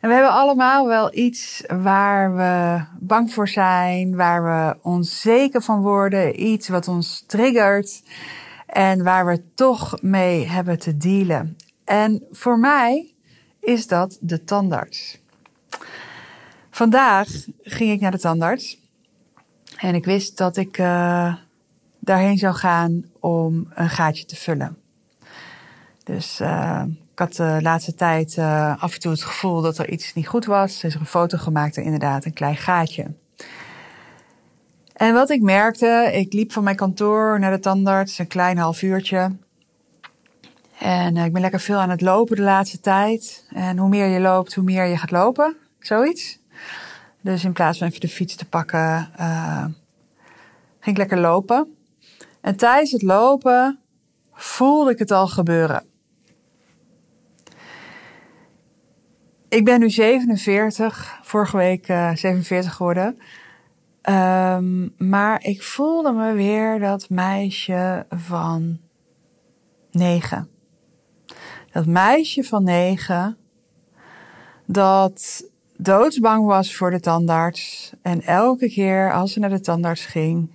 En we hebben allemaal wel iets waar we bang voor zijn, waar we onzeker van worden, iets wat ons triggert en waar we toch mee hebben te dealen. En voor mij is dat de tandarts. Vandaag ging ik naar de tandarts en ik wist dat ik uh, daarheen zou gaan om een gaatje te vullen. Dus uh, ik had de laatste tijd uh, af en toe het gevoel dat er iets niet goed was. Er is een foto gemaakt en inderdaad een klein gaatje. En wat ik merkte, ik liep van mijn kantoor naar de tandarts, een klein half uurtje. En uh, ik ben lekker veel aan het lopen de laatste tijd. En hoe meer je loopt, hoe meer je gaat lopen. Zoiets. Dus in plaats van even de fiets te pakken, ging ik lekker lopen. En tijdens het lopen voelde ik het al gebeuren. Ik ben nu 47, vorige week uh, 47 geworden. Um, maar ik voelde me weer dat meisje van 9. Dat meisje van 9 dat doodsbang was voor de tandarts. En elke keer als ze naar de tandarts ging,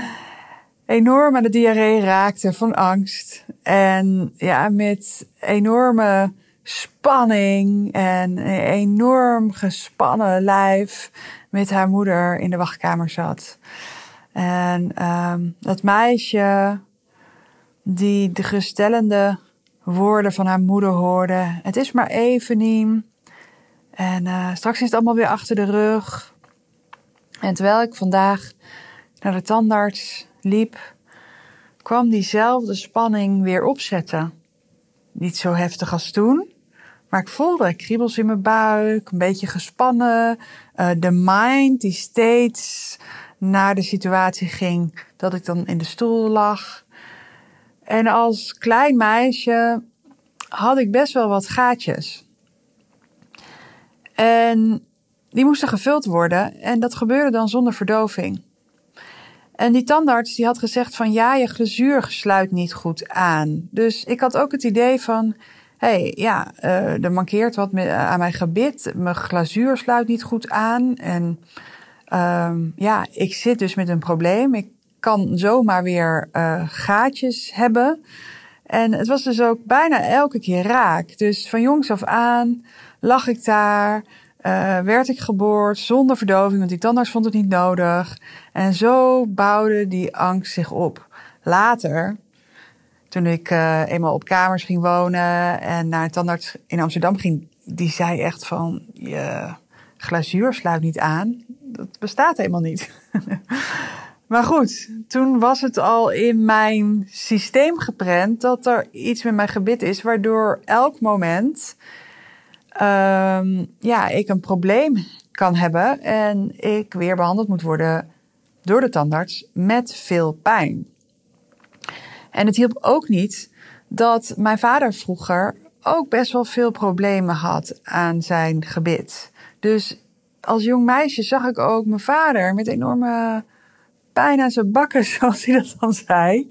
enorm aan de diarree raakte van angst. En ja, met enorme spanning en een enorm gespannen lijf met haar moeder in de wachtkamer zat. En um, dat meisje die de gestellende woorden van haar moeder hoorde. Het is maar even niet. En uh, straks is het allemaal weer achter de rug. En terwijl ik vandaag naar de tandarts liep, kwam diezelfde spanning weer opzetten. Niet zo heftig als toen, maar ik voelde kriebels in mijn buik, een beetje gespannen. Uh, de mind die steeds naar de situatie ging dat ik dan in de stoel lag. En als klein meisje had ik best wel wat gaatjes. En die moesten gevuld worden en dat gebeurde dan zonder verdoving. En die tandarts die had gezegd van ja, je glazuur sluit niet goed aan. Dus ik had ook het idee van, hey, ja, uh, er mankeert wat aan mijn gebit. Mijn glazuur sluit niet goed aan. En um, ja, ik zit dus met een probleem. Ik kan zomaar weer uh, gaatjes hebben. En het was dus ook bijna elke keer raak. Dus van jongs af aan lag ik daar. Uh, werd ik geboord zonder verdoving, want die tandarts vond het niet nodig. En zo bouwde die angst zich op. Later, toen ik uh, eenmaal op kamers ging wonen en naar een tandarts in Amsterdam ging, die zei echt van, je glazuur sluit niet aan. Dat bestaat helemaal niet. maar goed, toen was het al in mijn systeem geprent dat er iets met mijn gebit is, waardoor elk moment um, ja, ik een probleem kan hebben en ik weer behandeld moet worden door de tandarts met veel pijn. En het hielp ook niet dat mijn vader vroeger ook best wel veel problemen had aan zijn gebit. Dus als jong meisje zag ik ook mijn vader met enorme pijn aan zijn bakken, zoals hij dat dan zei.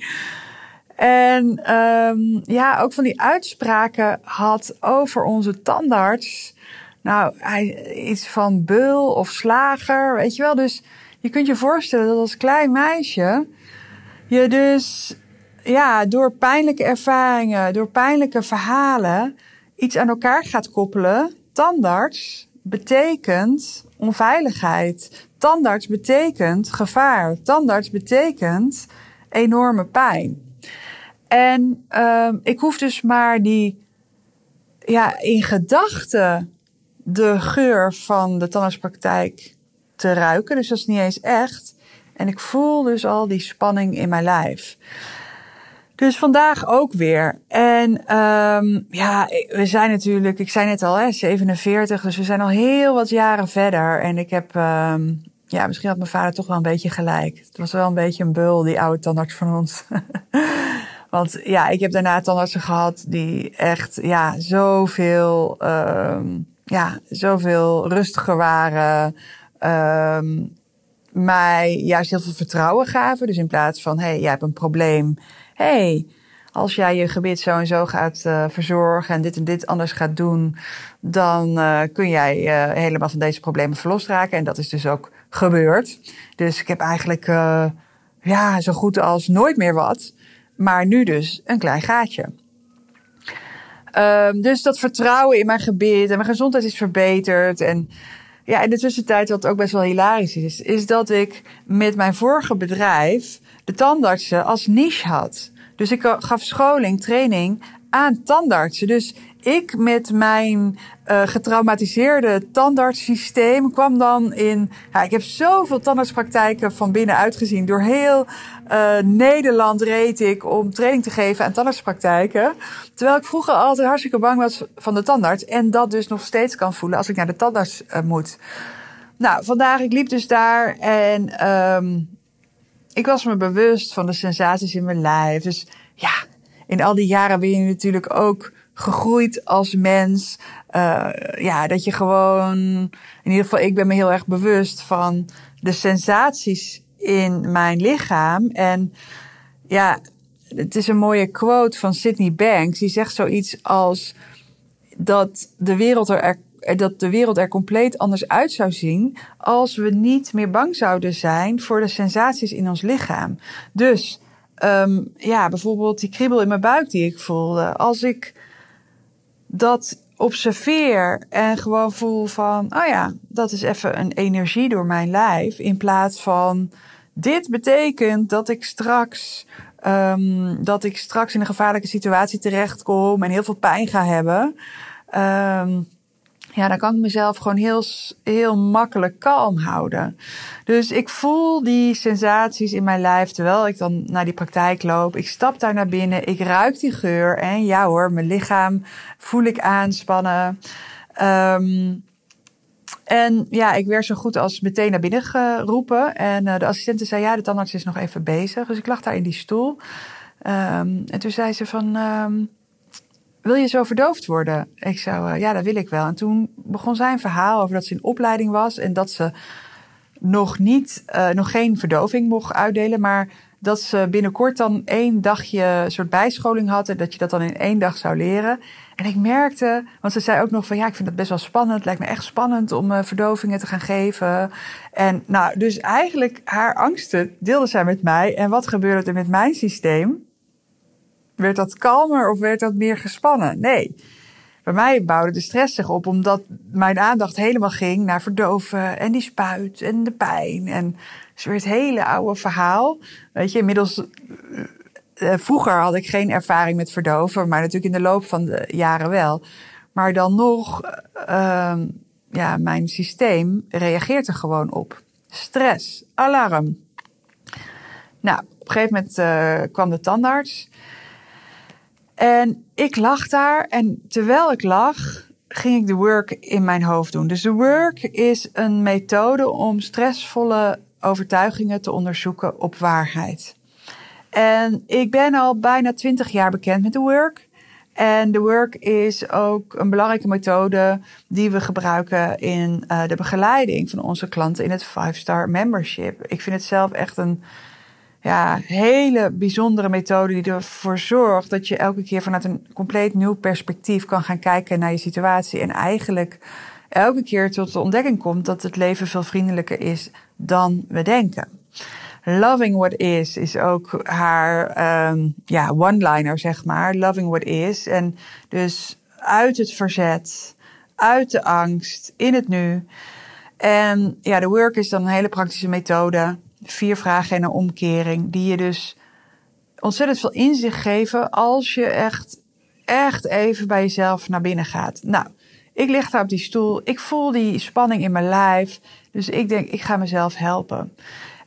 En um, ja, ook van die uitspraken had over onze tandarts. Nou, hij, iets van beul of slager, weet je wel. Dus je kunt je voorstellen dat als klein meisje je dus ja, door pijnlijke ervaringen, door pijnlijke verhalen iets aan elkaar gaat koppelen. Tandarts betekent onveiligheid. Tandarts betekent gevaar. Tandarts betekent enorme pijn. En uh, ik hoef dus maar die, ja, in gedachten de geur van de tandartspraktijk te ruiken. Dus dat is niet eens echt. En ik voel dus al die spanning in mijn lijf. Dus vandaag ook weer. En um, ja, we zijn natuurlijk, ik zei net al, hè, 47, dus we zijn al heel wat jaren verder. En ik heb, um, ja, misschien had mijn vader toch wel een beetje gelijk. Het was wel een beetje een bul, die oude tandarts van ons. Want ja, ik heb daarna tandartsen gehad die echt, ja, zoveel, um, ja, zoveel rustiger waren. Mij juist heel veel vertrouwen gaven. Dus in plaats van, hé, hey, jij hebt een probleem. Hey, als jij je gebit zo en zo gaat uh, verzorgen en dit en dit anders gaat doen, dan uh, kun jij uh, helemaal van deze problemen verlost raken. En dat is dus ook gebeurd. Dus ik heb eigenlijk ja, zo goed als nooit meer wat. Maar nu dus een klein gaatje. Um, dus dat vertrouwen in mijn gebit en mijn gezondheid is verbeterd. En ja, in de tussentijd, wat ook best wel hilarisch is, is dat ik met mijn vorige bedrijf de tandartsen als niche had. Dus ik gaf scholing, training aan tandartsen. Dus ik met mijn uh, getraumatiseerde tandartssysteem kwam dan in. Ja, ik heb zoveel tandartspraktijken van binnenuit gezien. Door heel uh, Nederland reed ik om training te geven aan tandartspraktijken. Terwijl ik vroeger altijd hartstikke bang was van de tandarts. En dat dus nog steeds kan voelen als ik naar de tandarts uh, moet. Nou, vandaag, ik liep dus daar en um, ik was me bewust van de sensaties in mijn lijf. Dus ja, in al die jaren ben je natuurlijk ook gegroeid als mens. Uh, ja, dat je gewoon, in ieder geval, ik ben me heel erg bewust van de sensaties in mijn lichaam. En ja, het is een mooie quote van Sydney Banks. Die zegt zoiets als dat de wereld er, dat de wereld er compleet anders uit zou zien als we niet meer bang zouden zijn voor de sensaties in ons lichaam. Dus um, ja, bijvoorbeeld die kriebel in mijn buik die ik voelde. Als ik dat observeer en gewoon voel van, oh ja, dat is even een energie door mijn lijf. In plaats van, dit betekent dat ik straks, um, dat ik straks in een gevaarlijke situatie terechtkom en heel veel pijn ga hebben. Um, ja, dan kan ik mezelf gewoon heel, heel makkelijk kalm houden. Dus ik voel die sensaties in mijn lijf terwijl ik dan naar die praktijk loop. Ik stap daar naar binnen, ik ruik die geur en ja hoor, mijn lichaam voel ik aanspannen. Um, en ja, ik werd zo goed als meteen naar binnen geroepen. En uh, de assistente zei, ja, de tandarts is nog even bezig. Dus ik lag daar in die stoel. Um, en toen zei ze van... Um, wil je zo verdoofd worden? Ik zou, uh, ja, dat wil ik wel. En toen begon zijn verhaal over dat ze in opleiding was en dat ze nog niet, uh, nog geen verdoving mocht uitdelen, maar dat ze binnenkort dan één dagje soort bijscholing had en dat je dat dan in één dag zou leren. En ik merkte, want ze zei ook nog van ja, ik vind dat best wel spannend. Het lijkt me echt spannend om uh, verdovingen te gaan geven. En nou, dus eigenlijk haar angsten deelde zij met mij. En wat gebeurde er met mijn systeem? Werd dat kalmer of werd dat meer gespannen? Nee. Bij mij bouwde de stress zich op omdat mijn aandacht helemaal ging naar verdoven en die spuit en de pijn. En dus weer het hele oude verhaal. Weet je, inmiddels. Uh, vroeger had ik geen ervaring met verdoven, maar natuurlijk in de loop van de jaren wel. Maar dan nog, uh, ja, mijn systeem reageert er gewoon op. Stress, alarm. Nou, op een gegeven moment kwam de tandarts. En ik lag daar en terwijl ik lag, ging ik de work in mijn hoofd doen. Dus de work is een methode om stressvolle overtuigingen te onderzoeken op waarheid. En ik ben al bijna twintig jaar bekend met de work. En de work is ook een belangrijke methode die we gebruiken in uh, de begeleiding van onze klanten in het 5-star membership. Ik vind het zelf echt een ja, hele bijzondere methode die ervoor zorgt dat je elke keer vanuit een compleet nieuw perspectief kan gaan kijken naar je situatie. En eigenlijk elke keer tot de ontdekking komt dat het leven veel vriendelijker is dan we denken. Loving what is is ook haar um, ja, one-liner, zeg maar. Loving what is. En dus uit het verzet, uit de angst, in het nu. En ja, de work is dan een hele praktische methode vier vragen en een omkering. Die je dus ontzettend veel inzicht geven als je echt, echt even bij jezelf naar binnen gaat. Nou, ik lig daar op die stoel. Ik voel die spanning in mijn lijf. Dus ik denk, ik ga mezelf helpen.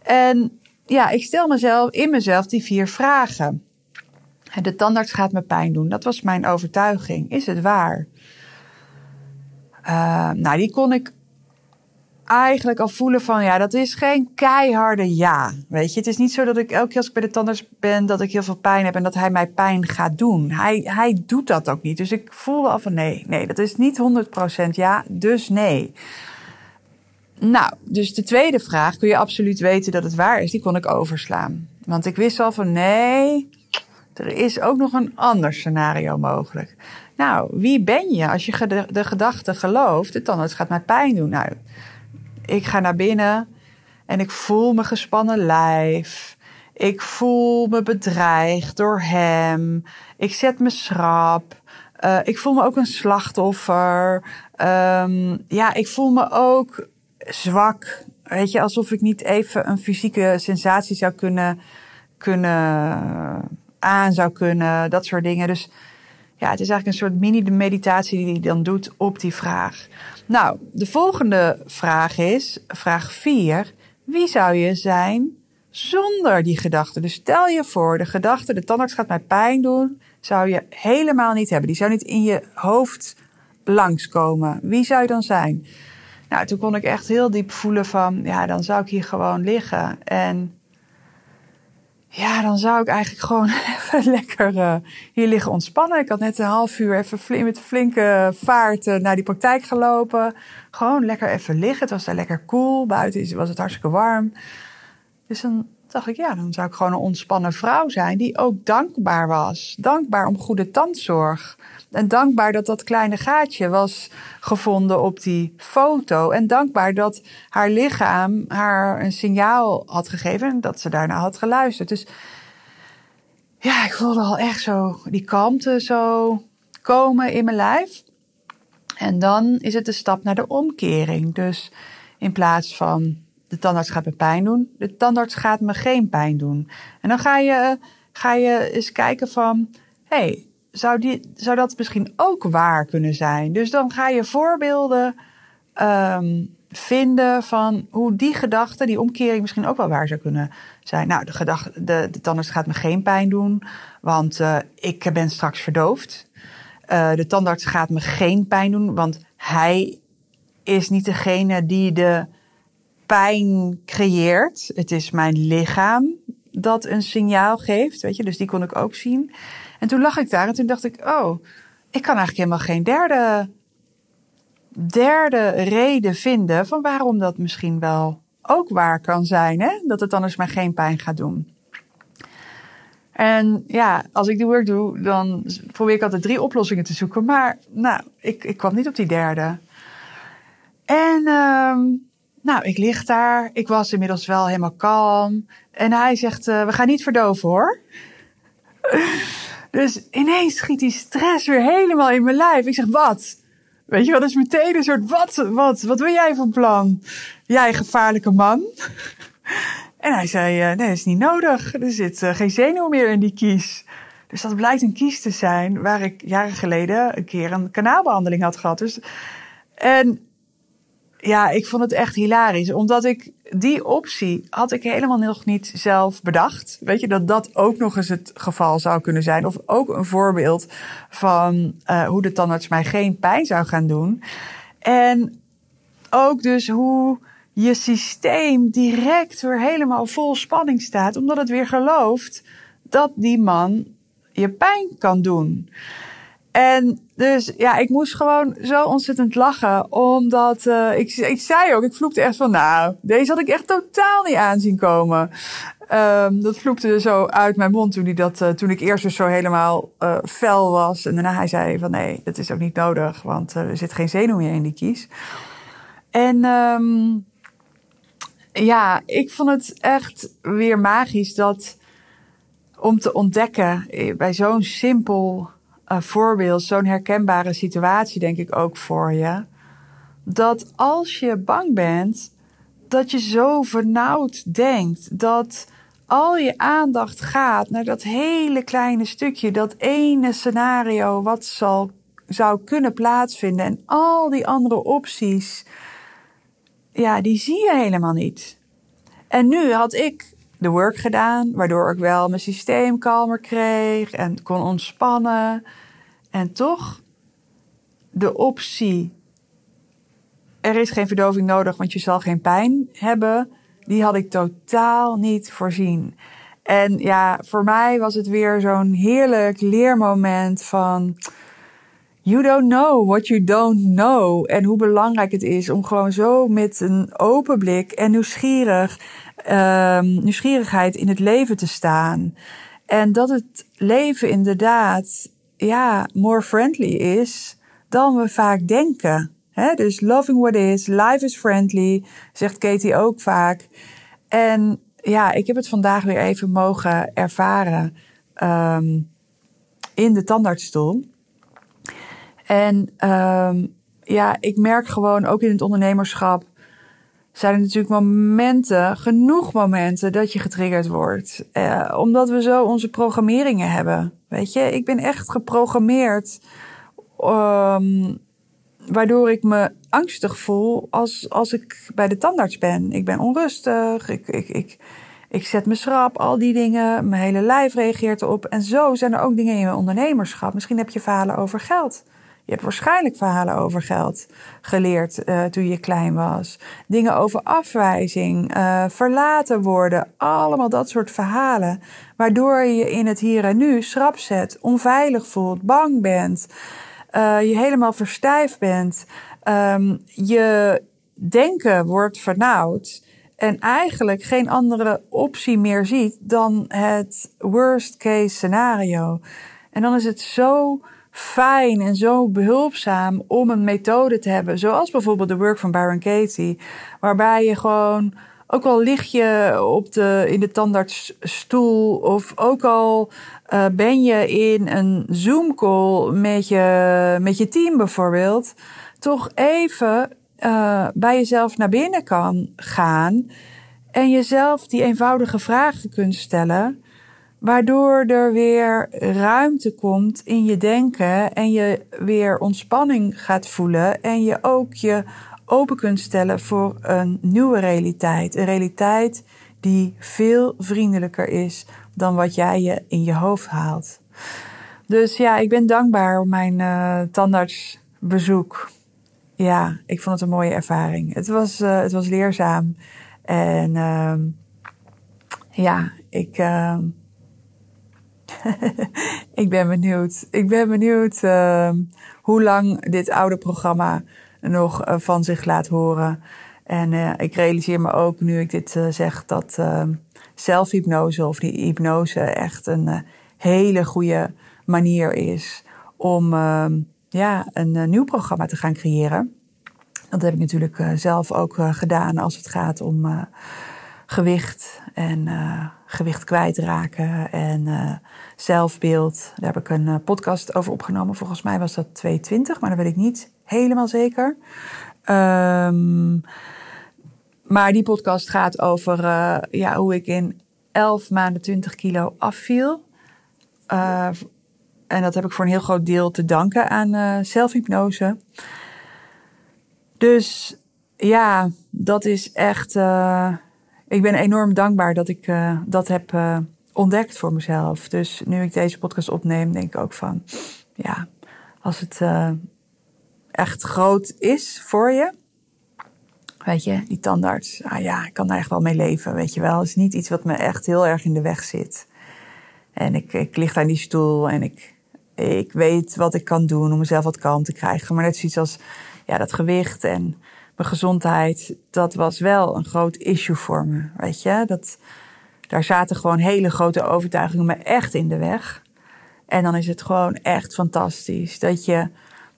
En ja, ik stel mezelf in mezelf die vier vragen. De tandarts gaat me pijn doen. Dat was mijn overtuiging. Is het waar? Uh, nou, die kon ik eigenlijk al voelen van ja, dat is geen keiharde ja. Weet je, het is niet zo dat ik elke keer als ik bij de tandarts ben, dat ik heel veel pijn heb en dat hij mij pijn gaat doen. Hij, hij doet dat ook niet. Dus ik voelde al van nee, nee, dat is niet 100% ja, dus nee. Nou, dus de tweede vraag, kun je absoluut weten dat het waar is, die kon ik overslaan. Want ik wist al van nee, er is ook nog een ander scenario mogelijk. Nou, wie ben je als je de, gedachte gelooft, de tandarts gaat mij pijn doen? Nou, ik ga naar binnen en ik voel me gespannen lijf. Ik voel me bedreigd door hem. Ik zet me schrap. Uh, ik voel me ook een slachtoffer. Um, ja, ik voel me ook zwak. Weet je, alsof ik niet even een fysieke sensatie zou kunnen, kunnen aan zou kunnen. Dat soort dingen. Dus ja, het is eigenlijk een soort mini-meditatie die hij dan doet op die vraag. Nou, de volgende vraag is, vraag 4. Wie zou je zijn zonder die gedachte? Dus stel je voor, de gedachte, de tandarts gaat mij pijn doen, zou je helemaal niet hebben. Die zou niet in je hoofd langskomen. Wie zou je dan zijn? Nou, toen kon ik echt heel diep voelen van, ja, dan zou ik hier gewoon liggen. En ja, dan zou ik eigenlijk gewoon even lekker uh, hier liggen ontspannen. Ik had net een half uur even met flinke vaart uh, naar die praktijk gelopen. Gewoon lekker even liggen. Het was daar lekker koel. Buiten was het hartstikke warm. Dus dan dacht ik, ja, dan zou ik gewoon een ontspannen vrouw zijn die ook dankbaar was. Dankbaar om goede tandzorg. En dankbaar dat dat kleine gaatje was gevonden op die foto. En dankbaar dat haar lichaam haar een signaal had gegeven en dat ze daarna had geluisterd. Dus ja, ik voelde al echt zo die kalmte zo komen in mijn lijf. En dan is het de stap naar de omkering. Dus in plaats van de tandarts gaat me pijn doen, de tandarts gaat me geen pijn doen. En dan ga je, ga je eens kijken van, hey, zou, die, zou dat misschien ook waar kunnen zijn? Dus dan ga je voorbeelden um, vinden van hoe die gedachte, die omkering misschien ook wel waar zou kunnen zijn. Nou, de gedachte, de, de tandarts gaat me geen pijn doen, want uh, ik ben straks verdoofd. Uh, de tandarts gaat me geen pijn doen, want hij is niet degene die de pijn creëert. Het is mijn lichaam dat een signaal geeft, weet je. Dus die kon ik ook zien. En toen lag ik daar en toen dacht ik, oh, ik kan eigenlijk helemaal geen derde, derde reden vinden van waarom dat misschien wel ook waar kan zijn. Hè? Dat het anders maar geen pijn gaat doen. En ja, als ik die work doe, dan probeer ik altijd drie oplossingen te zoeken. Maar nou, ik, ik kwam niet op die derde. En um, nou, ik lig daar. Ik was inmiddels wel helemaal kalm. En hij zegt, uh, we gaan niet verdoven hoor. Dus ineens schiet die stress weer helemaal in mijn lijf. Ik zeg, wat? Weet je, wat is meteen een soort, wat, wat, wat wil jij van plan? Jij gevaarlijke man. En hij zei, uh, nee, dat is niet nodig. Er zit uh, geen zenuw meer in die kies. Dus dat blijkt een kies te zijn waar ik jaren geleden een keer een kanaalbehandeling had gehad. Dus, en ja, ik vond het echt hilarisch. Omdat ik die optie had ik helemaal nog niet zelf bedacht. Weet je, dat dat ook nog eens het geval zou kunnen zijn. Of ook een voorbeeld van uh, hoe de tandarts mij geen pijn zou gaan doen. En ook dus hoe je systeem direct weer helemaal vol spanning staat. Omdat het weer gelooft dat die man je pijn kan doen. En dus ja, ik moest gewoon zo ontzettend lachen. Omdat uh, ik, ik zei ook, ik vloekte echt van, nou, deze had ik echt totaal niet aanzien komen. Um, dat vloekte zo uit mijn mond toen, hij dat, uh, toen ik eerst dus zo helemaal uh, fel was. En daarna hij zei van, nee, dat is ook niet nodig, want er zit geen zenuw meer in die kies. En um, ja, ik vond het echt weer magisch dat om te ontdekken bij zo'n simpel uh, voorbeeld, zo'n herkenbare situatie, denk ik ook voor je. Dat als je bang bent, dat je zo vernauwd denkt. Dat al je aandacht gaat naar dat hele kleine stukje, dat ene scenario wat zal, zou kunnen plaatsvinden. En al die andere opties, ja, die zie je helemaal niet. En nu had ik de work gedaan, waardoor ik wel mijn systeem kalmer kreeg en kon ontspannen. En toch de optie, er is geen verdoving nodig, want je zal geen pijn hebben, die had ik totaal niet voorzien. En ja, voor mij was het weer zo'n heerlijk leermoment van. You don't know what you don't know. En hoe belangrijk het is om gewoon zo met een open blik en nieuwsgierig, um, nieuwsgierigheid in het leven te staan. En dat het leven inderdaad, ja, more friendly is dan we vaak denken. He, dus loving what is, life is friendly, zegt Katie ook vaak. En ja, ik heb het vandaag weer even mogen ervaren um, in de tandartsstoel. En um, ja, ik merk gewoon ook in het ondernemerschap zijn er natuurlijk momenten, genoeg momenten, dat je getriggerd wordt. Uh, omdat we zo onze programmeringen hebben. Weet je, ik ben echt geprogrammeerd. Um, waardoor ik me angstig voel als, als ik bij de tandarts ben. Ik ben onrustig, ik, ik, ik, ik zet me schrap, al die dingen. Mijn hele lijf reageert erop. En zo zijn er ook dingen in je ondernemerschap. Misschien heb je verhalen over geld. Je hebt waarschijnlijk verhalen over geld geleerd uh, toen je klein was. Dingen over afwijzing, uh, verlaten worden. Allemaal dat soort verhalen. Waardoor je in het hier en nu schrap zet, onveilig voelt, bang bent. Uh, je helemaal verstijfd bent. Um, je denken wordt vernauwd. En eigenlijk geen andere optie meer ziet dan het worst case scenario. En dan is het zo fijn en zo behulpzaam om een methode te hebben, zoals bijvoorbeeld de work van Byron Katie, waarbij je gewoon, ook al lig je op de, in de tandartsstoel of ook al uh, ben je in een Zoom call met je, met je team bijvoorbeeld, toch even uh, bij jezelf naar binnen kan gaan en jezelf die eenvoudige vragen kunt stellen Waardoor er weer ruimte komt in je denken en je weer ontspanning gaat voelen en je ook je open kunt stellen voor een nieuwe realiteit. Een realiteit die veel vriendelijker is dan wat jij je in je hoofd haalt. Dus ja, ik ben dankbaar om mijn uh, tandartsbezoek. Ja, ik vond het een mooie ervaring. Het was, uh, het was leerzaam. En uh, ja, ik uh, ik ben benieuwd. Ik ben benieuwd uh, hoe lang dit oude programma nog uh, van zich laat horen. En uh, ik realiseer me ook nu ik dit zeg dat ehm, zelfhypnose of die hypnose echt een hele goede manier is om ehm, ja, een nieuw programma te gaan creëren. Dat heb ik natuurlijk zelf ook gedaan als het gaat om gewicht en gewicht kwijtraken en uh, zelfbeeld. Daar heb ik een uh, podcast over opgenomen. Volgens mij was dat 220, maar dat weet ik niet helemaal zeker. Um, maar die podcast gaat over ja, hoe ik in 11 maanden 20 kilo afviel. en dat heb ik voor een heel groot deel te danken aan zelfhypnose. Dus ja, dat is echt ik ben enorm dankbaar dat ik uh, dat heb uh, ontdekt voor mezelf. Dus nu ik deze podcast opneem, denk ik ook van, ja, als het uh, echt groot is voor je, weet je, die tandarts, ah ja, ik kan daar echt wel mee leven, weet je wel. Het is niet iets wat me echt heel erg in de weg zit. En ik, ik lig daar in die stoel en ik, ik weet wat ik kan doen om mezelf wat kalm te krijgen. Maar net zoiets als ja, dat gewicht en mijn gezondheid, dat was wel een groot issue voor me. Weet je, dat, daar zaten gewoon hele grote overtuigingen me echt in de weg. En dan is het gewoon echt fantastisch dat je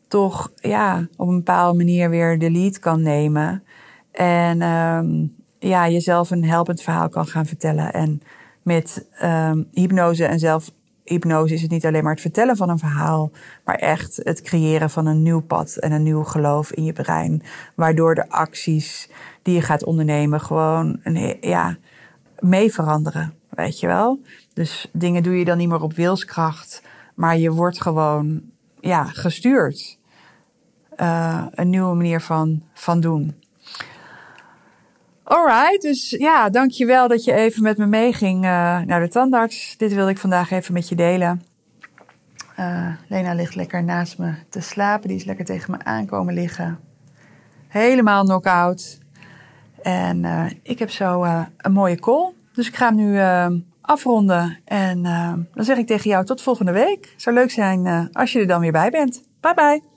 toch ja, op een bepaalde manier weer de lead kan nemen. En um, ja, jezelf een helpend verhaal kan gaan vertellen. En met um, hypnose en zelf hypnose is het niet alleen maar het vertellen van een verhaal, maar echt het creëren van een nieuw pad en een nieuw geloof in je brein. Waardoor de acties die je gaat ondernemen gewoon een, ja, mee veranderen. Weet je wel? Dus dingen doe je dan niet meer op wilskracht, maar je wordt gewoon ja, gestuurd. Uh, een nieuwe manier van, van doen. Alright, dus ja, dankjewel dat je even met me meeging uh, naar de tandarts. Dit wilde ik vandaag even met je delen. Uh, Lena ligt lekker naast me te slapen. Die is lekker tegen me aankomen liggen. Helemaal knock-out. En uh, ik heb zo een mooie call. Dus ik ga hem nu afronden. En dan zeg ik tegen jou tot volgende week. Zou leuk zijn als je er dan weer bij bent. Bye bye.